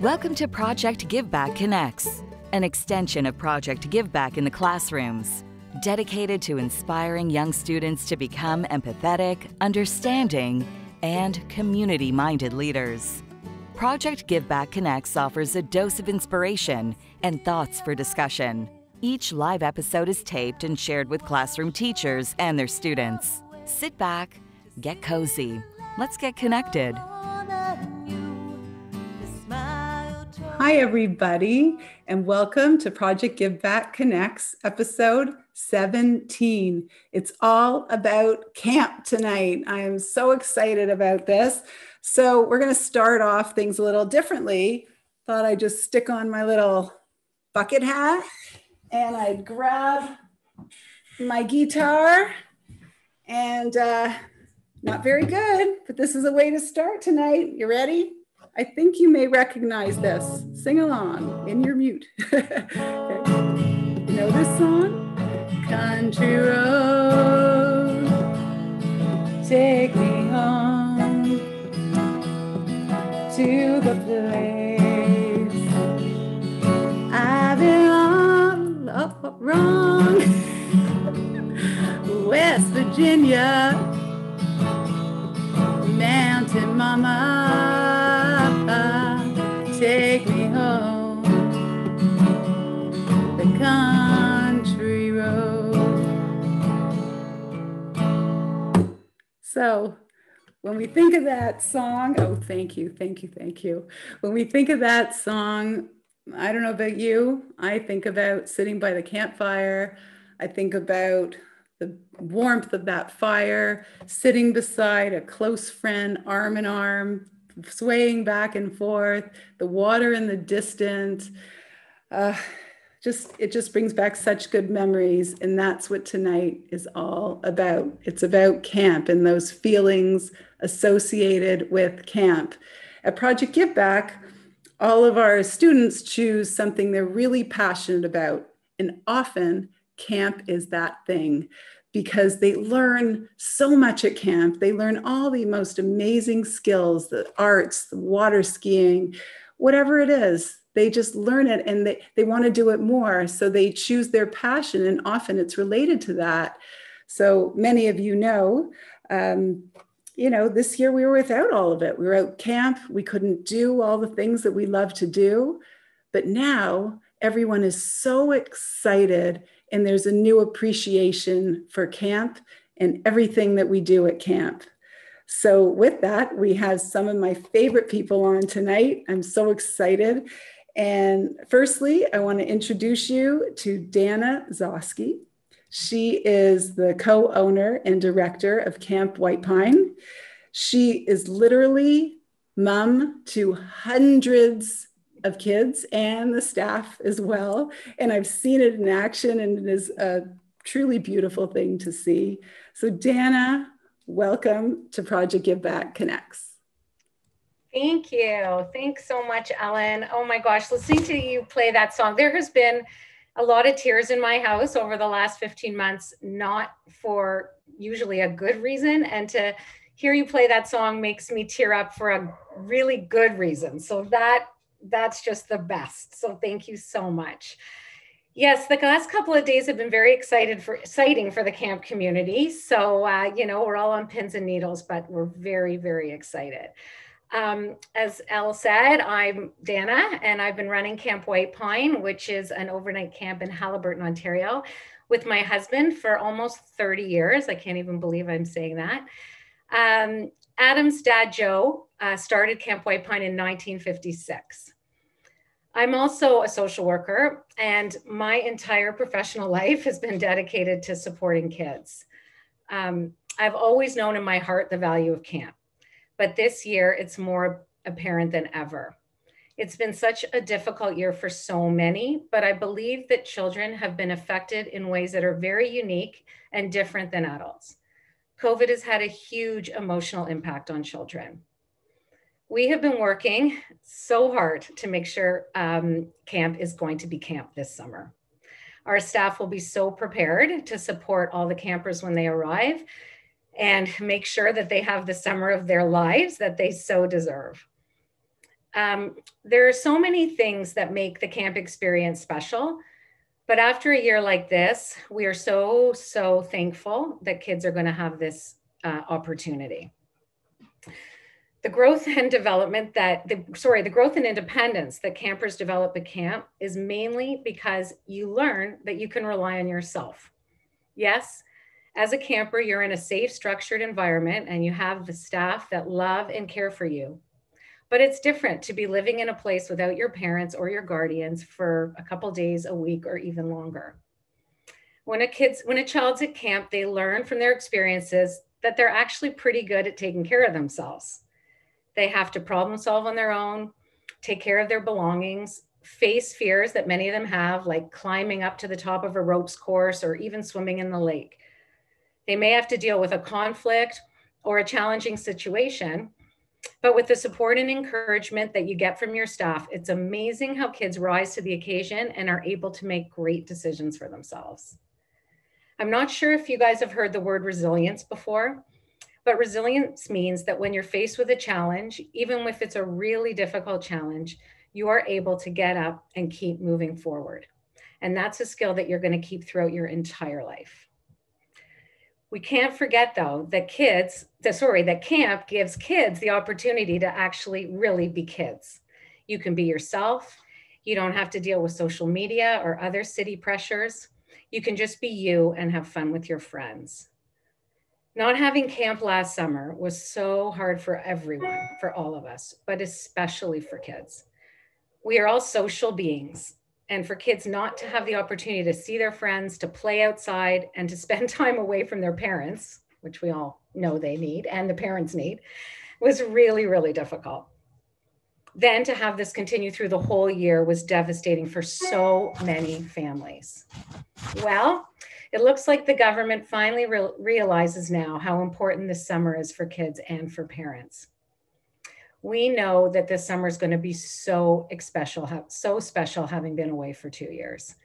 Welcome to Project Give Back Connects, an extension of Project Give Back in the classrooms, dedicated to inspiring young students to become empathetic, understanding, and community minded leaders. Project Give Back Connects offers a dose of inspiration and thoughts for discussion. Each live episode is taped and shared with classroom teachers and their students. Sit back, get cozy, let's get connected. Hi, everybody, and welcome to Project Give Back Connects, episode 17. It's all about camp tonight. I am so excited about this. So, we're going to start off things a little differently. Thought I'd just stick on my little bucket hat and I'd grab my guitar and uh, not very good, but this is a way to start tonight. You ready? I think you may recognize this. Sing along in your mute. You know this song? Country road, take me home to the place been all up wrong. West Virginia, Mountain Mama So, when we think of that song, oh, thank you, thank you, thank you. When we think of that song, I don't know about you, I think about sitting by the campfire. I think about the warmth of that fire, sitting beside a close friend, arm in arm, swaying back and forth, the water in the distance. Uh, just it just brings back such good memories and that's what tonight is all about it's about camp and those feelings associated with camp at project give back all of our students choose something they're really passionate about and often camp is that thing because they learn so much at camp. They learn all the most amazing skills, the arts, the water skiing, whatever it is. They just learn it and they, they want to do it more. So they choose their passion, and often it's related to that. So many of you know, um, you know, this year we were without all of it. We were out camp, we couldn't do all the things that we love to do. But now everyone is so excited and there's a new appreciation for camp and everything that we do at camp. So, with that, we have some of my favorite people on tonight. I'm so excited. And firstly, I want to introduce you to Dana Zosky. She is the co owner and director of Camp White Pine. She is literally mom to hundreds of kids and the staff as well. And I've seen it in action, and it is a truly beautiful thing to see. So, Dana, welcome to Project Give Back Connects. Thank you. Thanks so much, Ellen. Oh my gosh, listening to you play that song, there has been a lot of tears in my house over the last 15 months, not for usually a good reason. And to hear you play that song makes me tear up for a really good reason. So that that's just the best. So thank you so much. Yes, the last couple of days have been very excited for exciting for the camp community. So uh, you know we're all on pins and needles, but we're very very excited. Um, as Elle said, I'm Dana, and I've been running Camp White Pine, which is an overnight camp in Haliburton, Ontario, with my husband for almost 30 years. I can't even believe I'm saying that. Um, Adam's dad, Joe, uh, started Camp White Pine in 1956. I'm also a social worker, and my entire professional life has been dedicated to supporting kids. Um, I've always known in my heart the value of camp, but this year it's more apparent than ever. It's been such a difficult year for so many, but I believe that children have been affected in ways that are very unique and different than adults. COVID has had a huge emotional impact on children. We have been working so hard to make sure um, camp is going to be camp this summer. Our staff will be so prepared to support all the campers when they arrive and make sure that they have the summer of their lives that they so deserve. Um, there are so many things that make the camp experience special. But after a year like this, we are so, so thankful that kids are going to have this uh, opportunity. The growth and development that, the, sorry, the growth and independence that campers develop at camp is mainly because you learn that you can rely on yourself. Yes, as a camper, you're in a safe, structured environment and you have the staff that love and care for you. But it's different to be living in a place without your parents or your guardians for a couple days, a week, or even longer. When a kid's when a child's at camp, they learn from their experiences that they're actually pretty good at taking care of themselves. They have to problem solve on their own, take care of their belongings, face fears that many of them have, like climbing up to the top of a ropes course or even swimming in the lake. They may have to deal with a conflict or a challenging situation, but with the support and encouragement that you get from your staff, it's amazing how kids rise to the occasion and are able to make great decisions for themselves. I'm not sure if you guys have heard the word resilience before, but resilience means that when you're faced with a challenge, even if it's a really difficult challenge, you are able to get up and keep moving forward. And that's a skill that you're going to keep throughout your entire life. We can't forget though that kids, the, sorry, that camp gives kids the opportunity to actually really be kids. You can be yourself. You don't have to deal with social media or other city pressures. You can just be you and have fun with your friends. Not having camp last summer was so hard for everyone, for all of us, but especially for kids. We are all social beings and for kids not to have the opportunity to see their friends, to play outside, and to spend time away from their parents, which we all know they need and the parents need, was really, really difficult. Then to have this continue through the whole year was devastating for so many families. Well, it looks like the government finally re realizes now how important this summer is for kids and for parents we know that this summer is going to be so special, so special having been away for two years.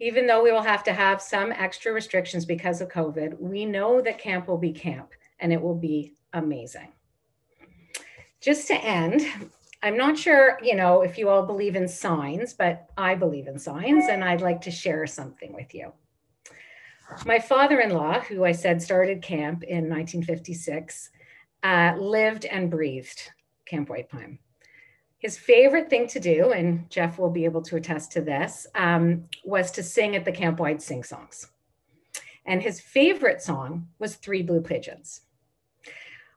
Even though we will have to have some extra restrictions because of COVID, we know that camp will be camp and it will be amazing. Just to end, I'm not sure, you know, if you all believe in signs, but I believe in signs and I'd like to share something with you. My father-in-law, who I said started camp in 1956, uh, lived and breathed Camp White Pine. His favorite thing to do, and Jeff will be able to attest to this, um, was to sing at the Camp White Sing Songs. And his favorite song was Three Blue Pigeons.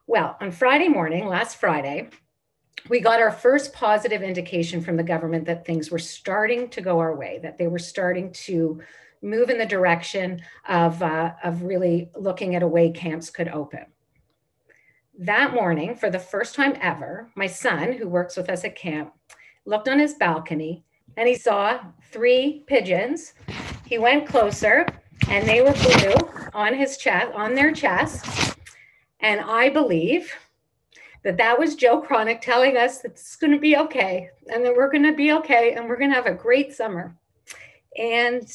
Well, on Friday morning, last Friday, we got our first positive indication from the government that things were starting to go our way, that they were starting to move in the direction of, uh, of really looking at a way camps could open that morning, for the first time ever, my son, who works with us at camp, looked on his balcony and he saw three pigeons. He went closer and they were blue on his chest, on their chest. And I believe that that was Joe Chronic telling us that it's going to be okay and that we're going to be okay and we're going to have a great summer. And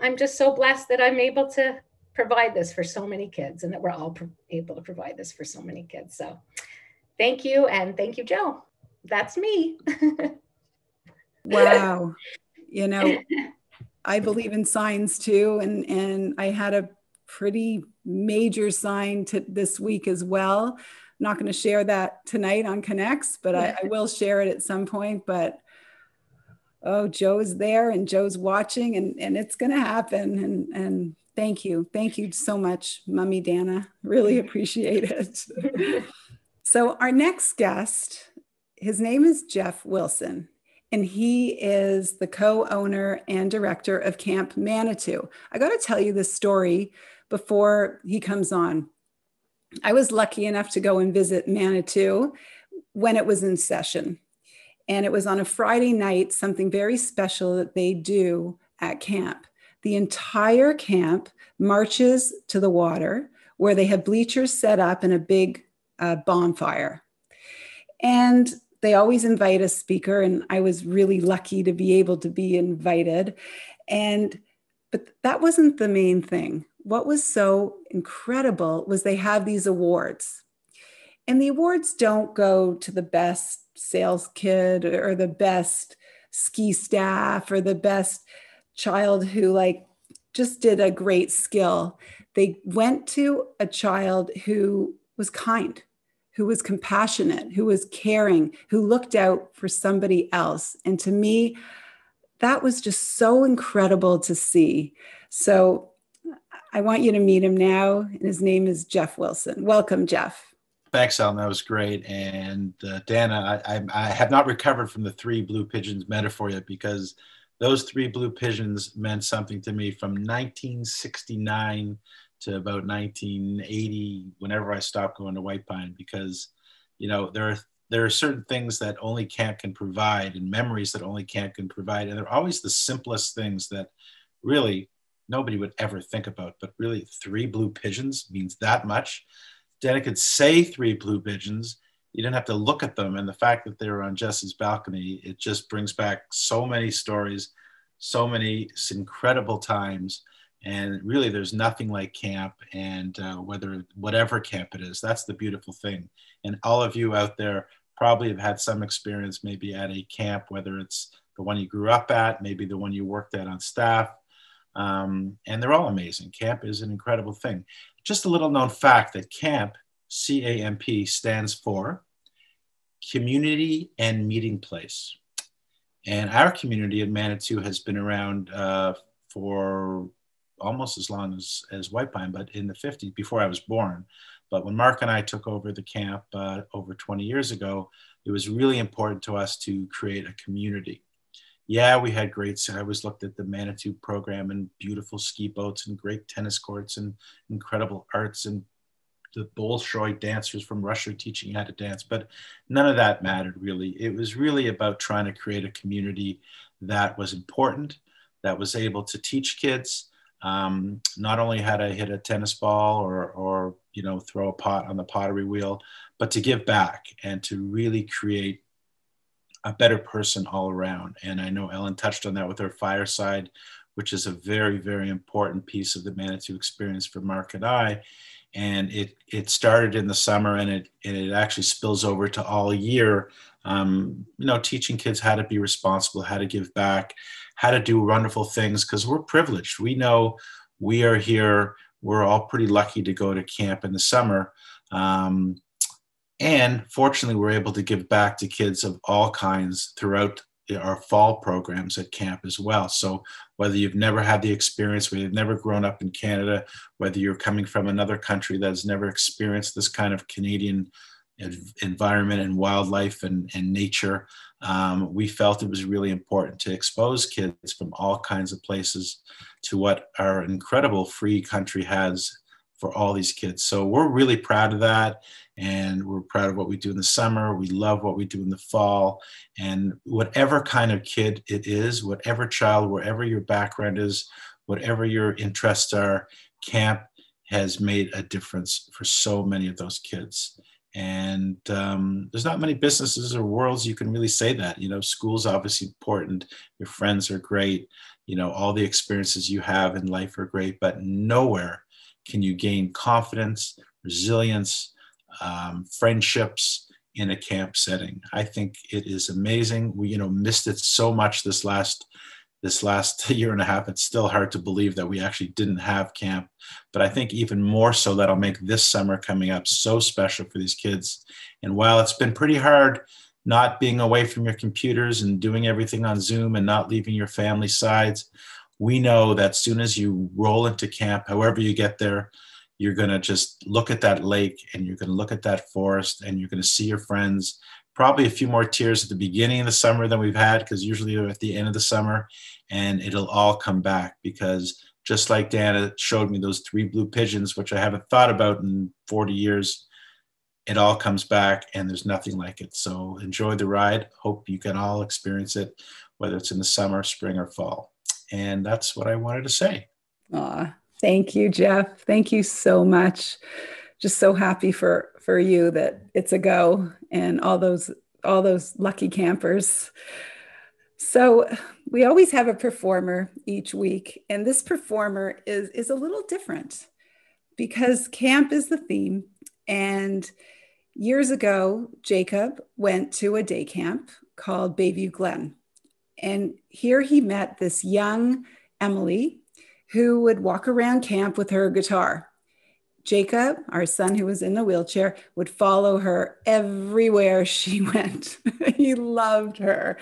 I'm just so blessed that I'm able to provide this for so many kids and that we're all able to provide this for so many kids. So thank you. And thank you, Joe. That's me. wow. You know, I believe in signs too. And, and I had a pretty major sign to this week as well. I'm not going to share that tonight on Connects, but I, I will share it at some point. But oh, Joe's there and Joe's watching and, and it's going to happen. And, and Thank you. Thank you so much, Mummy Dana. Really appreciate it. so, our next guest, his name is Jeff Wilson, and he is the co owner and director of Camp Manitou. I got to tell you this story before he comes on. I was lucky enough to go and visit Manitou when it was in session. And it was on a Friday night, something very special that they do at camp the entire camp marches to the water where they have bleachers set up and a big uh, bonfire. And they always invite a speaker, and I was really lucky to be able to be invited. And but that wasn't the main thing. What was so incredible was they have these awards. And the awards don't go to the best sales kid or the best ski staff or the best child who like just did a great skill. They went to a child who was kind, who was compassionate, who was caring, who looked out for somebody else. And to me, that was just so incredible to see. So I want you to meet him now. And his name is Jeff Wilson. Welcome, Jeff. Thanks, Ellen. That was great. And uh, Dana, I, I, I, have not recovered from the three blue pigeons metaphor yet because those three blue pigeons meant something to me from 1969 to about 1980, whenever I stopped going to White Pine, because you know there are there are certain things that only camp can provide and memories that only camp can provide, and they're always the simplest things that really nobody would ever think about. But really, three blue pigeons means that much Dana could say three blue pigeons. You didn't have to look at them. And the fact that they were on Jesse's balcony, it just brings back so many stories, so many incredible times. And really, there's nothing like camp, and uh, whether whatever camp it is, that's the beautiful thing. And all of you out there probably have had some experience, maybe at a camp, whether it's the one you grew up at, maybe the one you worked at on staff, um, and they're all amazing. Camp is an incredible thing. Just a little known fact that CAMP, C A M P, stands for Community and Meeting Place. And our community in Manitou has been around uh, for almost as long as, as White Pine, but in the 50s, before I was born. But when Mark and I took over the camp uh, over 20 years ago, it was really important to us to create a community yeah, we had great. I always looked at the Manitou program and beautiful ski boats and great tennis courts and incredible arts and the Bolshoi dancers from Russia teaching how to dance. But none of that mattered really. It was really about trying to create a community that was important, that was able to teach kids um, not only how to hit a tennis ball or, or you know throw a pot on the pottery wheel, but to give back and to really create a better person all around. And I know Ellen touched on that with her fireside, which is a very, very important piece of the Manitou experience for Mark and I. And it it started in the summer and it and it actually spills over to all year. Um, you know, teaching kids how to be responsible, how to give back, how to do wonderful things because we're privileged. We know we are here. We're all pretty lucky to go to camp in the summer. Um, and fortunately, we're able to give back to kids of all kinds throughout our fall programs at camp as well. So whether you've never had the experience, whether you've never grown up in Canada, whether you're coming from another country that has never experienced this kind of Canadian environment and wildlife and, and nature, um, we felt it was really important to expose kids from all kinds of places to what our incredible free country has for all these kids. So we're really proud of that. And we're proud of what we do in the summer. We love what we do in the fall. And whatever kind of kid it is, whatever child, wherever your background is, whatever your interests are, camp has made a difference for so many of those kids. And um, there's not many businesses or worlds you can really say that. You know, school's obviously important. Your friends are great. You know, all the experiences you have in life are great, but nowhere can you gain confidence, resilience, um, friendships in a camp setting? I think it is amazing. We, you know, missed it so much this last this last year and a half. It's still hard to believe that we actually didn't have camp, but I think even more so that'll make this summer coming up so special for these kids. And while it's been pretty hard not being away from your computers and doing everything on Zoom and not leaving your family sides, we know that soon as you roll into camp, however you get there, you're going to just look at that lake and you're going to look at that forest and you're going to see your friends. Probably a few more tears at the beginning of the summer than we've had because usually they're at the end of the summer and it'll all come back because just like Dana showed me those three blue pigeons, which I haven't thought about in 40 years, it all comes back and there's nothing like it. So enjoy the ride. Hope you can all experience it, whether it's in the summer, spring, or fall. And that's what I wanted to say. Aw, thank you, Jeff. Thank you so much. Just so happy for for you that it's a go and all those all those lucky campers. So we always have a performer each week, and this performer is is a little different because camp is the theme, and years ago, Jacob went to a day camp called Bayview Glen. And here he met this young Emily who would walk around camp with her guitar. Jacob, our son who was in the wheelchair, would follow her everywhere she went. he loved her.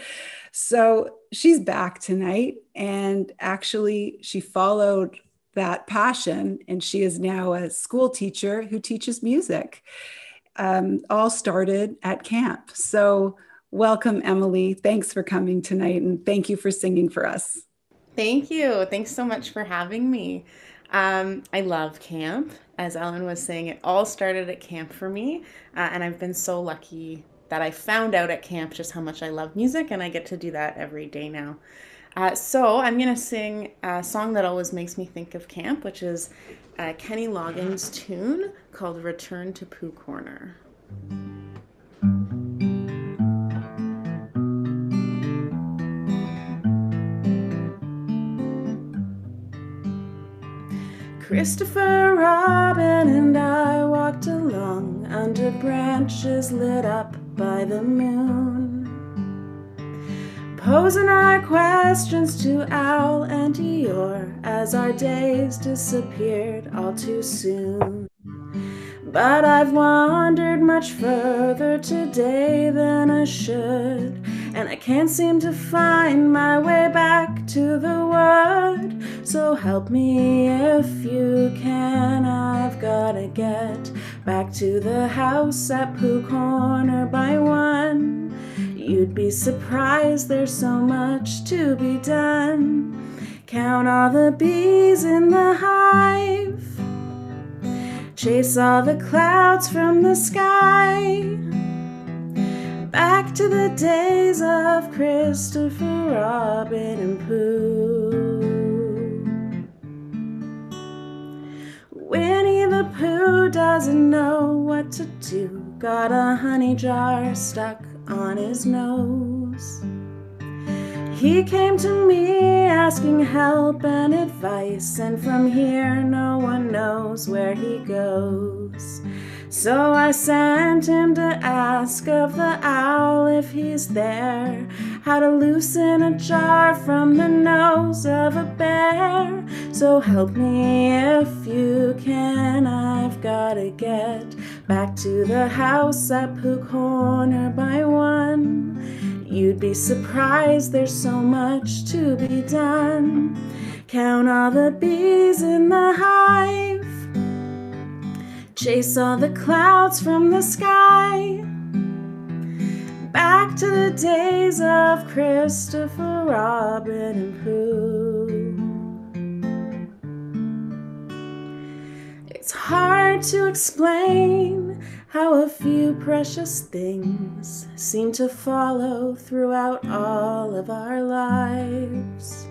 So she's back tonight. And actually, she followed that passion and she is now a school teacher who teaches music. Um, all started at camp. So, welcome, Emily. Thanks for coming tonight and thank you for singing for us. Thank you. Thanks so much for having me. Um, I love camp. As Ellen was saying, it all started at camp for me, uh, and I've been so lucky that I found out at camp just how much I love music, and I get to do that every day now. Uh, so I'm going to sing a song that always makes me think of camp, which is a Kenny Loggins tune called Return to Pooh Corner. Christopher Robin and I walked along under branches lit up by the moon, posing our questions to Owl and Eeyore as our days disappeared all too soon. But I've wandered much further today than I should, and I can't seem to find my way back to the wood. So help me if you can. I've gotta get back to the house at Pooh Corner by one. You'd be surprised, there's so much to be done. Count all the bees in the hive, chase all the clouds from the sky. Back to the days of Christopher Robin and Pooh. Winnie the Pooh doesn't know what to do. Got a honey jar stuck on his nose. He came to me asking help and advice, and from here no one knows where he goes. So I sent him to ask of the owl if he's there, how to loosen a jar from the nose of a bear. So help me if you can, I've gotta get back to the house at Pooh Corner by one. You'd be surprised, there's so much to be done. Count all the bees in the hive chase all the clouds from the sky. Back to the days of Christopher Robin and Pooh. It's hard to explain how a few precious things seem to follow throughout all of our lives.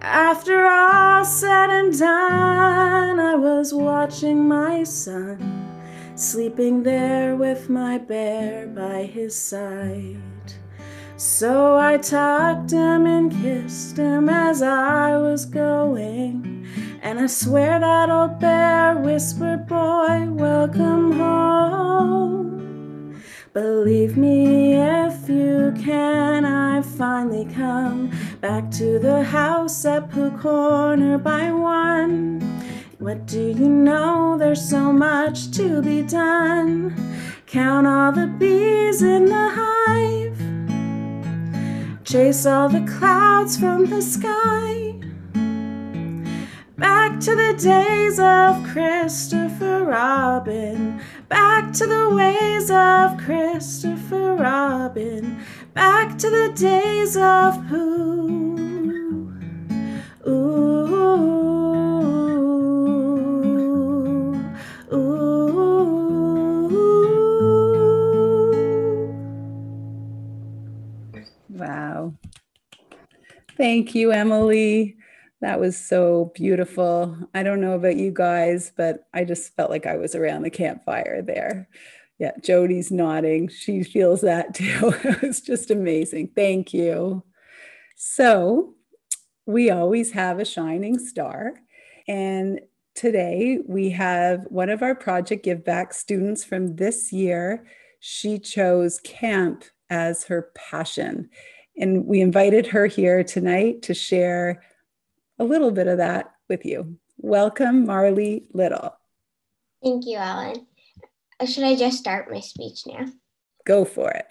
After all said and done, I was watching my son, sleeping there with my bear by his side. So I tucked him and kissed him as I was going. And I swear that old bear whispered, Boy, welcome home. Believe me if you can, I've finally come back to the house at Pooh Corner by one. What do you know? There's so much to be done. Count all the bees in the hive, chase all the clouds from the sky. Back to the days of Christopher Robin, back to the ways of Christopher Robin, back to the days of Pooh. Ooh. Thank you, Emily. That was so beautiful. I don't know about you guys, but I just felt like I was around the campfire there. Yeah, Jody's nodding. She feels that too. it was just amazing. Thank you. So, we always have a shining star. And today we have one of our Project Give Back students from this year. She chose camp as her passion. And we invited her here tonight to share a little bit of that with you. Welcome, Marly Little. Thank you, Ellen. Uh, should I just start my speech now? Go for it.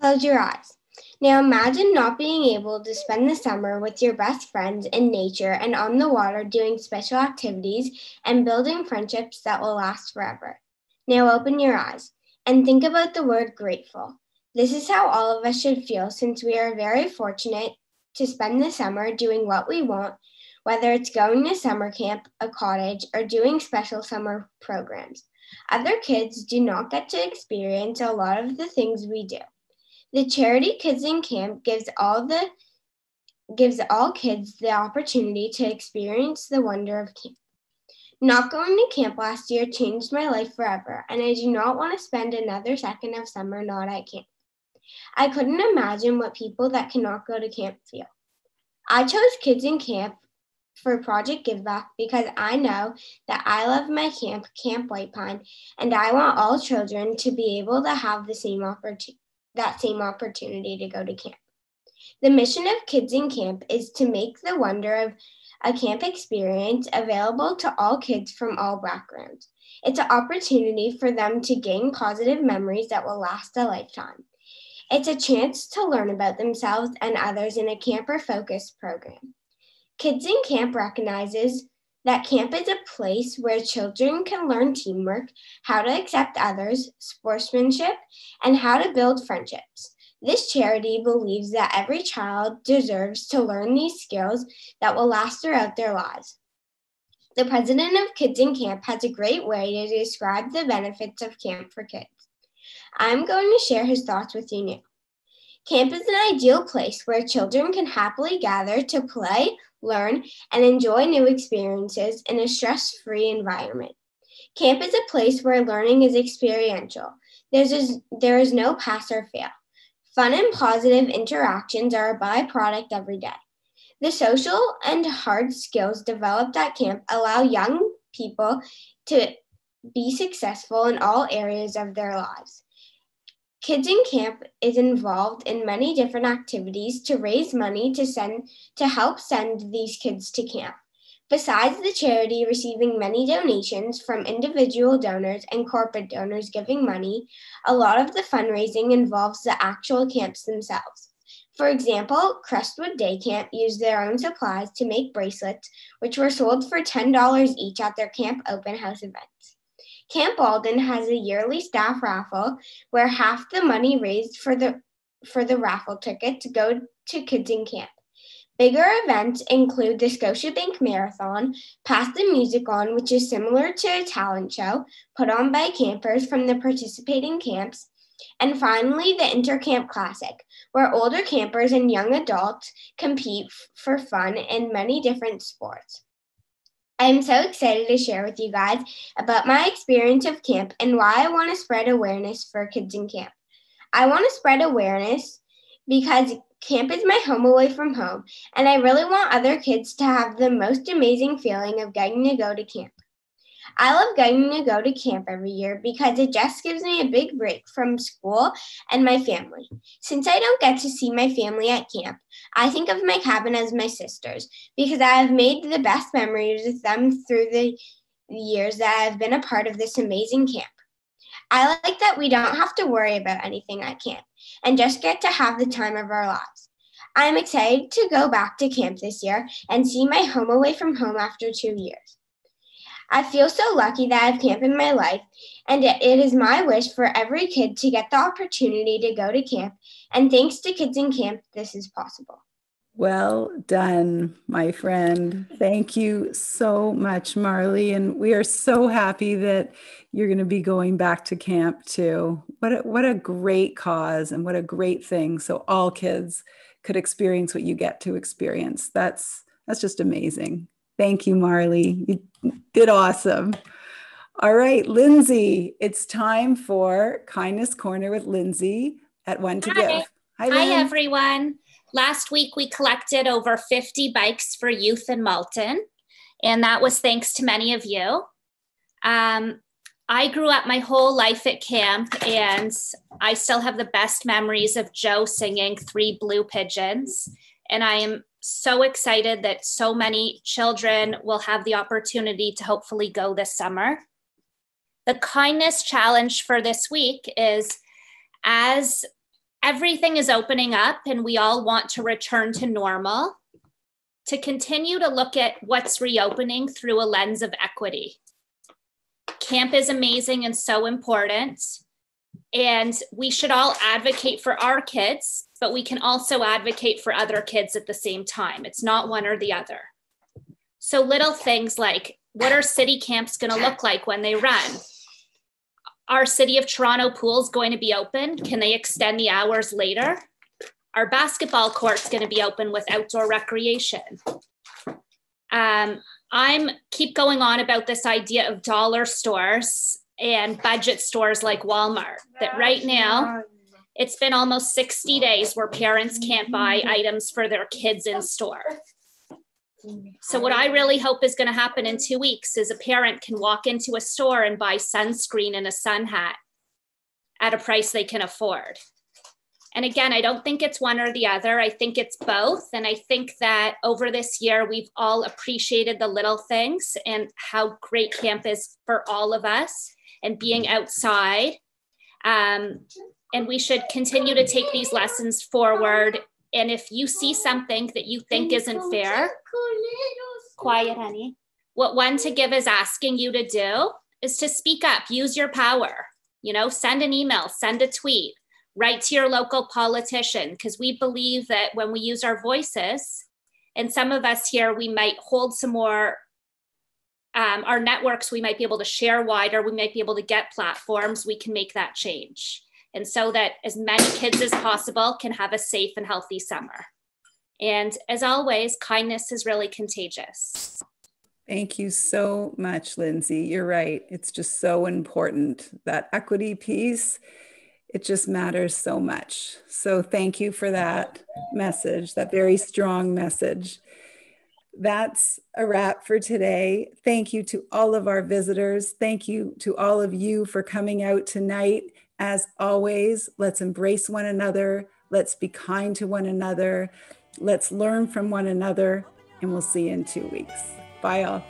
Close your eyes. Now imagine not being able to spend the summer with your best friends in nature and on the water doing special activities and building friendships that will last forever. Now open your eyes and think about the word grateful. This is how all of us should feel since we are very fortunate to spend the summer doing what we want, whether it's going to summer camp, a cottage, or doing special summer programs. Other kids do not get to experience a lot of the things we do. The charity Kids in Camp gives all the gives all kids the opportunity to experience the wonder of camp. Not going to camp last year changed my life forever, and I do not want to spend another second of summer not at camp. I couldn't imagine what people that cannot go to camp feel. I chose Kids in Camp for Project Give Back because I know that I love my camp, Camp White Pine, and I want all children to be able to have the same opportunity that same opportunity to go to camp. The mission of Kids in Camp is to make the wonder of a camp experience available to all kids from all backgrounds. It's an opportunity for them to gain positive memories that will last a lifetime. It's a chance to learn about themselves and others in a camper focused program. Kids in Camp recognizes that camp is a place where children can learn teamwork, how to accept others, sportsmanship, and how to build friendships. This charity believes that every child deserves to learn these skills that will last throughout their lives. The president of Kids in Camp has a great way to describe the benefits of camp for kids. I'm going to share his thoughts with you now. Camp is an ideal place where children can happily gather to play, learn, and enjoy new experiences in a stress free environment. Camp is a place where learning is experiential. There's a, there is no pass or fail. Fun and positive interactions are a byproduct every day. The social and hard skills developed at camp allow young people to be successful in all areas of their lives. Kids in Camp is involved in many different activities to raise money to send to help send these kids to camp. Besides the charity receiving many donations from individual donors and corporate donors giving money, a lot of the fundraising involves the actual camps themselves. For example, Crestwood Day Camp used their own supplies to make bracelets, which were sold for $10 each at their camp open house events. Camp Alden has a yearly staff raffle where half the money raised for the for the raffle tickets go to kids in camp. Bigger events include the Scotiabank Marathon, Pass the Music On, which is similar to a talent show put on by campers from the participating camps, and finally the Intercamp Classic, where older campers and young adults compete f- for fun in many different sports. I am so excited to share with you guys about my experience of camp and why I want to spread awareness for kids in camp. I want to spread awareness because camp is my home away from home, and I really want other kids to have the most amazing feeling of getting to go to camp. I love getting to go to camp every year because it just gives me a big break from school and my family. Since I don't get to see my family at camp, I think of my cabin as my sisters because I have made the best memories with them through the years that I've been a part of this amazing camp. I like that we don't have to worry about anything at camp and just get to have the time of our lives. I'm excited to go back to camp this year and see my home away from home after two years. I feel so lucky that I have camp in my life, and it is my wish for every kid to get the opportunity to go to camp. And thanks to Kids in Camp, this is possible. Well done, my friend. Thank you so much, Marly. And we are so happy that you're going to be going back to camp too. What a, what a great cause and what a great thing. So all kids could experience what you get to experience. That's that's just amazing. Thank you, Marly. You did awesome. All right, Lindsay, it's time for Kindness Corner with Lindsay at One to Hi. Give. Hi, Hi everyone. Last week we collected over 50 bikes for youth in Malton. And that was thanks to many of you. Um, I grew up my whole life at camp, and I still have the best memories of Joe singing Three Blue Pigeons. And I am so excited that so many children will have the opportunity to hopefully go this summer. The kindness challenge for this week is as everything is opening up and we all want to return to normal, to continue to look at what's reopening through a lens of equity. Camp is amazing and so important. And we should all advocate for our kids, but we can also advocate for other kids at the same time. It's not one or the other. So, little things like what are city camps going to look like when they run? Our City of Toronto pools going to be open? Can they extend the hours later? Our basketball court's going to be open with outdoor recreation. Um, I'm keep going on about this idea of dollar stores and budget stores like Walmart. That right now, it's been almost 60 days where parents can't buy items for their kids in store. So, what I really hope is going to happen in two weeks is a parent can walk into a store and buy sunscreen and a sun hat at a price they can afford. And again, I don't think it's one or the other. I think it's both. And I think that over this year, we've all appreciated the little things and how great camp is for all of us and being outside. Um, and we should continue to take these lessons forward. And if you see something that you think isn't fair, quiet, honey. What one to give is asking you to do is to speak up, use your power. You know, send an email, send a tweet, write to your local politician, because we believe that when we use our voices, and some of us here, we might hold some more um, our networks, we might be able to share wider, we might be able to get platforms, we can make that change. And so that as many kids as possible can have a safe and healthy summer. And as always, kindness is really contagious. Thank you so much, Lindsay. You're right. It's just so important. That equity piece, it just matters so much. So thank you for that message, that very strong message that's a wrap for today. Thank you to all of our visitors. Thank you to all of you for coming out tonight. As always, let's embrace one another. Let's be kind to one another. Let's learn from one another. And we'll see you in two weeks. Bye, all.